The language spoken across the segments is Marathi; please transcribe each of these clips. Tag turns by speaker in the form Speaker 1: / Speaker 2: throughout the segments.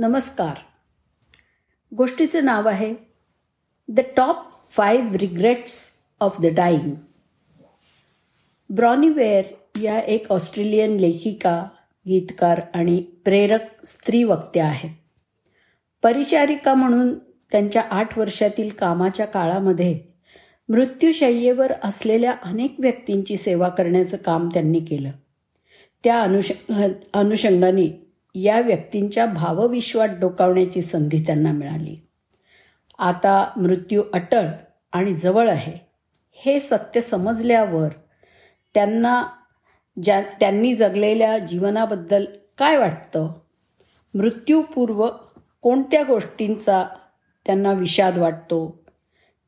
Speaker 1: नमस्कार. गोष्टीचं नाव आहे the top five regrets of the dying. Bronnie Ware या एक ऑस्ट्रेलियन लेखिका गीतकार आणि प्रेरक स्त्री वक्त्या आहेत. परिचारिका म्हणून त्यांच्या आठ वर्षातील कामाच्या काळामध्ये मृत्यूशय्येवर असलेल्या अनेक व्यक्तींची सेवा करण्याचं काम त्यांनी केलं. त्या अनुष अनुषंगाने या व्यक्तींच्या भावविश्वात डोकावण्याची संधी त्यांना मिळाली. आता मृत्यू अटळ आणि जवळ आहे. हे सत्य समजल्यावर त्यांना ज्या त्यांनी जगलेल्या जीवनाबद्दल काय वाटतं? मृत्यूपूर्व कोणत्या गोष्टींचा त्यांना विषाद वाटतो?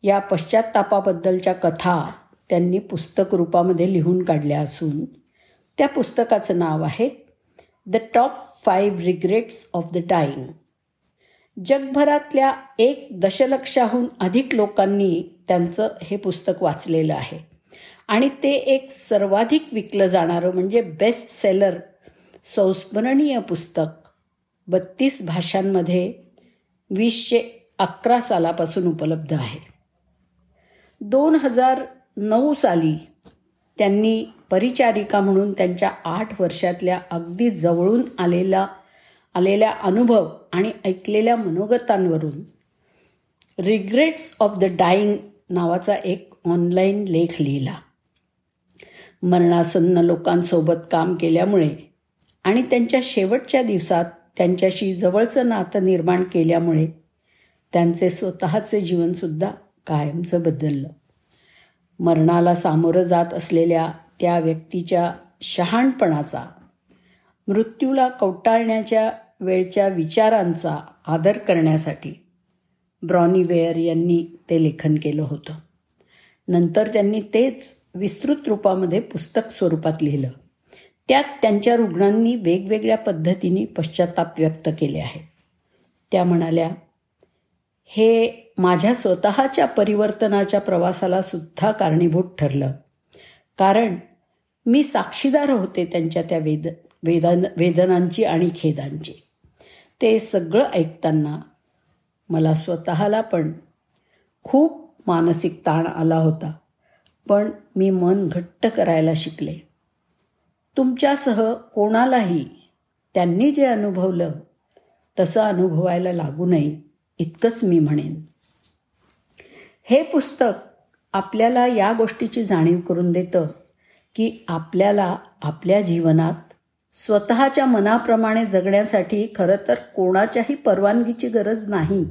Speaker 1: या पश्चात्तापाबद्दलच्या कथा त्यांनी पुस्तक रूपामध्ये लिहून काढल्या असून त्या पुस्तकाचं नाव आहे the top five regrets of the dying जगभरातल्या एक दशलक्षाहून अधिक लोकांनी त्यांचं हे पुस्तक वाचलेलं आहे. आणि ते एक सर्वाधिक विकलं जाणारं म्हणजे बेस्ट सेलर संस्मरणीय पुस्तक बत्तीस भाषांमध्ये वीसशे अकरा सालापासून उपलब्ध आहे. दोन हजार नऊ साली त्यांनी परिचारिका म्हणून त्यांच्या आठ वर्षातल्या अगदी जवळून आलेला आलेल्या अनुभव आणि ऐकलेल्या मनोगतांवरून रिग्रेट्स ऑफ द डाईंग नावाचा एक ऑनलाईन लेख लिहिला. मरणासन्न लोकांसोबत काम केल्यामुळे आणि त्यांच्या शेवटच्या दिवसात त्यांच्याशी जवळचं नातं निर्माण केल्यामुळे त्यांचे स्वतःचे जीवनसुद्धा कायमचं बदललं. मरणाला सामोरं जात असलेल्या त्या व्यक्तीच्या शहाणपणाचा मृत्यूला कवटाळण्याच्या वेळच्या विचारांचा आदर करण्यासाठी ब्रॉनिवेअर यांनी ते लेखन केलं होतं. नंतर त्यांनी तेच विस्तृत रूपामध्ये पुस्तक स्वरूपात लिहिलं. त्यात त्यांच्या रुग्णांनी वेगवेगळ्या पद्धतीने पश्चाताप व्यक्त केले आहेत. त्या म्हणाल्या हे माझ्या स्वतःच्या परिवर्तनाच्या प्रवासाला सुद्धा कारणीभूत ठरलं. कारण मी साक्षीदार होते त्यांच्या त्या वेद वेदन वेदनांची आणि खेदांची. ते सगळं ऐकताना मला स्वतःला पण खूप मानसिक ताण आला होता पण मी मन घट्ट करायला शिकले. तुमच्यासह कोणालाही त्यांनी जे अनुभवलं तसं अनुभवायला लागू नये इतकंच मी म्हणेन. हे पुस्तक आपल्याला या गोष्टीची जाणीव करून देतं की आपल्याला आपल्या जीवनात स्वतःच्या मनाप्रमाणे जगण्यासाठी खरं तर कोणाच्याही परवानगीची गरज नाही.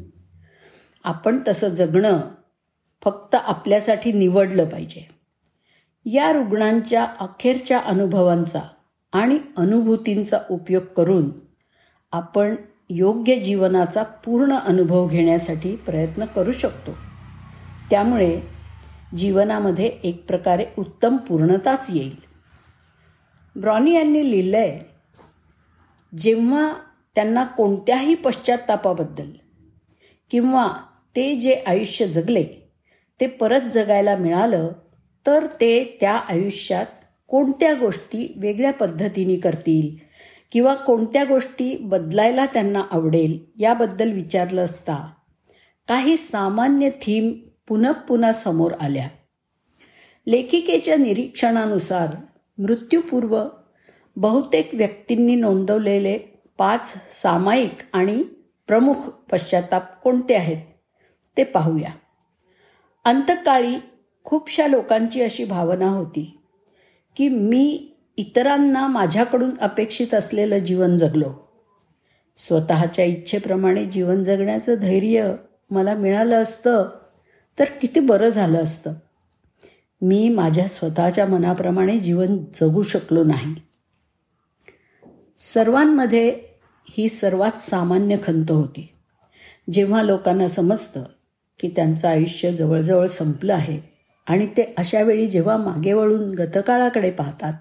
Speaker 1: आपण तसं जगणं फक्त आपल्यासाठी निवडलं पाहिजे. या रुग्णांच्या अखेरच्या अनुभवांचा आणि अनुभूतींचा उपयोग करून आपण योग्य जीवनाचा पूर्ण अनुभव घेण्यासाठी प्रयत्न करू शकतो. त्यामुळे जीवनामध्ये एक प्रकारे उत्तम पूर्णताच येईल. ब्रॉनी यांनी लिहिलंय जेव्हा त्यांना कोणत्याही पश्चात्तापाबद्दल किंवा ते जे आयुष्य जगले ते परत जगायला मिळालं तर ते त्या आयुष्यात कोणत्या गोष्टी वेगळ्या पद्धतीने करतील किंवा कोणत्या गोष्टी बदलायला त्यांना आवडेल याबद्दल विचारलं असता काही सामान्य थीम पुनः पुन्हा समोर आल्या. लेखिकेच्या निरीक्षणानुसार मृत्यूपूर्व बहुतेक व्यक्तींनी नोंदवलेले पाच सामायिक आणि प्रमुख पश्चाताप कोणते आहेत ते पाहूया. अंतकाळी खूपशा लोकांची अशी भावना होती की मी इतरांना माझ्याकडून अपेक्षित असलेलं जीवन जगलो. स्वतःच्या इच्छेप्रमाणे जीवन जगण्याचं धैर्य मला मिळालं असतं तर किती बरं झालं असतं. मी माझ्या स्वतःच्या मनाप्रमाणे जीवन जगू शकलो नाही. सर्वांमध्ये ही सर्वात सामान्य खंत होती. जेव्हा लोकांना समजतं की त्यांचं आयुष्य जवळजवळ संपलं आहे आणि ते अशा वेळी जेव्हा मागे वळून गतकाळाकडे पाहतात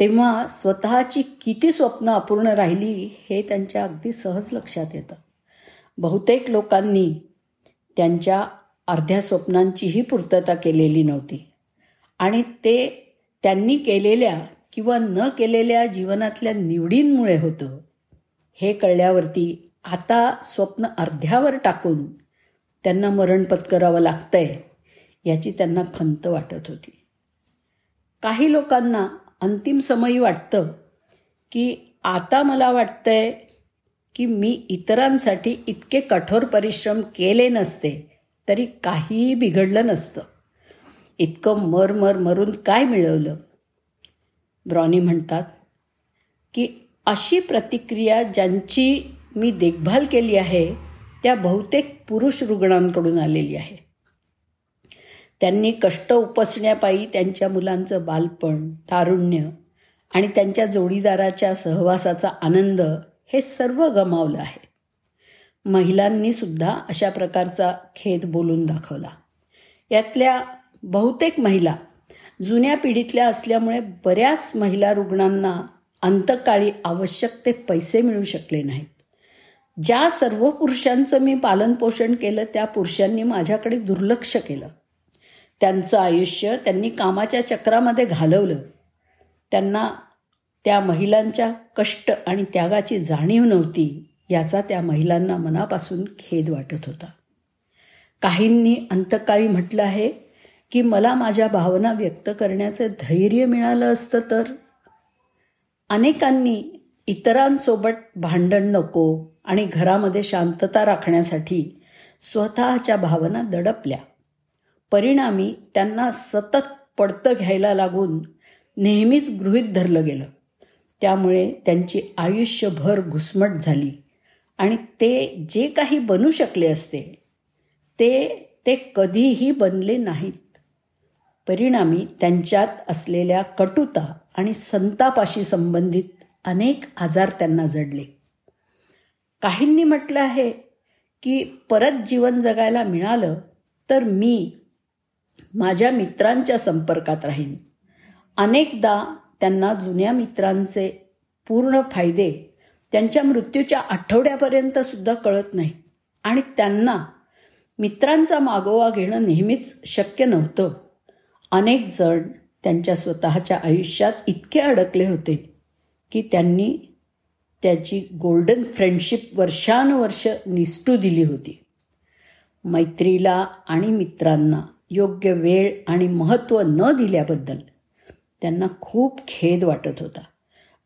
Speaker 1: तेव्हा स्वतःची किती स्वप्न अपूर्ण राहिली हे त्यांच्या अगदी सहज लक्षात येतं. बहुतेक लोकांनी त्यांच्या अर्ध्या स्वप्नांचीही पूर्तता केलेली नव्हती. आणि ते त्यांनी केलेल्या किंवा न केलेल्या जीवनातल्या निवडींमुळे होतं. हे कळल्यावरती आता स्वप्न अर्ध्यावर टाकून त्यांना मरण पत्करावं लागतंय याची त्यांना खंत वाटत होती. काही लोकांना अंतिम समयी वाटतं की आता मला वाटतंय की मी इतरांसाठी इतके कठोर परिश्रम केले नसते तरी काहीही बिघडलं नसतं. इतकं मर मर मरून काय मिळवलं? ब्रॉनी म्हणतात की अशी प्रतिक्रिया ज्यांची मी देखभाल केली आहे त्या बहुतेक पुरुष रुग्णांकडून आलेली आहे. त्यांनी कष्ट उपसण्यापायी त्यांच्या मुलांचं बालपण तारुण्य आणि त्यांच्या जोडीदाराच्या सहवासाचा आनंद हे सर्व गमावलं आहे. महिलांनी सुद्धा अशा प्रकारचा खेद बोलून दाखवला. यातल्या बहुतेक महिला जुन्या पिढीतल्या असल्यामुळे बऱ्याच महिला रुग्णांना अंतकाळी आवश्यक ते पैसे मिळू शकले नाहीत. ज्या सर्व पुरुषांचं मी पालनपोषण केलं त्या पुरुषांनी माझ्याकडे दुर्लक्ष केलं. त्यांचं आयुष्य त्यांनी कामाच्या चक्रामध्ये घालवलं. त्यांना त्या महिलांच्या कष्ट आणि त्यागाची जाणीव नव्हती. याचा त्या महिलांना मनापासून खेद वाटत होता. काहींनी अंतकाळी म्हटलं आहे की मला माझ्या भावना व्यक्त करण्याचं धैर्य मिळालं असतं तर? अनेकांनी इतरांसोबत भांडण नको आणि घरामध्ये शांतता राखण्यासाठी स्वतःच्या भावना दडपल्या. परिणामी त्यांना सतत पडतं घ्यायला लागून नेहमीच गृहीत धरलं गेलं. त्यामुळे त्यांची आयुष्यभर घुसमट झाली. आणि ते जे काही बनू शकले असते ते ते कधीही बनले नाहीत. परिणामी त्यांच्यात असलेल्या कटुता आणि संतापाशी संबंधित अनेक आजार त्यांना जडले. काहींनी म्हटलं आहे की परत जीवन जगायला मिळालं तर मी माझ्या मित्रांच्या संपर्कात राहीन. अनेकदा त्यांना जुन्या मित्रांचे पूर्ण फायदे त्यांच्या मृत्यूच्या आठवड्यापर्यंत सुद्धा कळत नाही. आणि त्यांना मित्रांचा मागोवा घेणं नेहमीच शक्य नव्हतं. अनेक जण त्यांच्या स्वतःच्या आयुष्यात इतके अडकले होते की त्यांनी त्याची गोल्डन फ्रेंडशिप वर्षानुवर्ष निष्ठू दिली होती. मैत्रीला आणि मित्रांना योग्य वेळ आणि महत्त्व न दिल्याबद्दल त्यांना खूप खेद वाटत होता.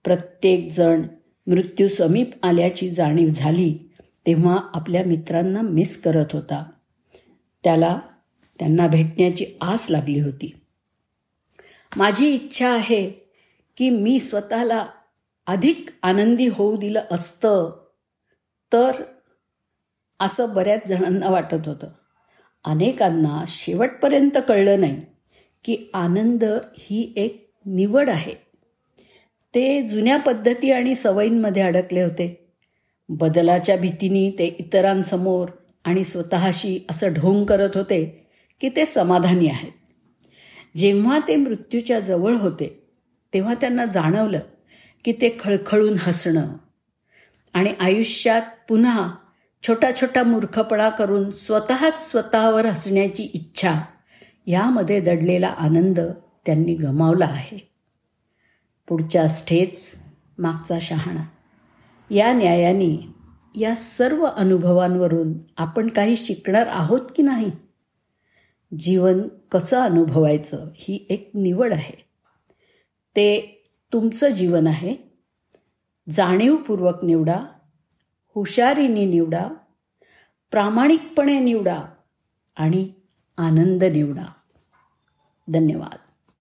Speaker 1: प्रत्येकजण मृत्यू समीप आल्याची जाणीव झाली तेव्हा आपल्या मित्रांना मिस करत होता. त्याला त्यांना भेटण्याची आस लागली होती. माझी इच्छा आहे की मी स्वतःला अधिक आनंदी होऊ दिलं असतं तर असं बऱ्याच जणांना वाटत होतं. अनेकांना शेवटपर्यंत कळलं नाही की आनंद ही एक निवड आहे. ते जुन्या पद्धती आणि सवयींमध्ये अडकले होते. बदलाच्या भीतीने ते इतरांसमोर आणि स्वतःशी असं ढोंग करत होते की ते समाधानी आहेत. जेव्हा ते मृत्यूच्या जवळ होते तेव्हा त्यांना जाणवलं की ते खळखळून हसणं आणि आयुष्यात पुन्हा छोटा छोटा मूर्खपणा करून स्वतःच स्वतःवर हसण्याची इच्छा यामध्ये दडलेला आनंद त्यांनी गमावला आहे. पुढच्या स्टेच मागचा शहाणा. या न्यायाने या सर्व अनुभवांवरून आपण काही शिकणार आहोत की नाही? जीवन कसं अनुभवायचं ही एक निवड आहे. ते तुमचं जीवन आहे. जाणीवपूर्वक निवडा हुशारीने निवडा प्रामाणिकपणे निवडा आणि आनंद निवडा. धन्यवाद.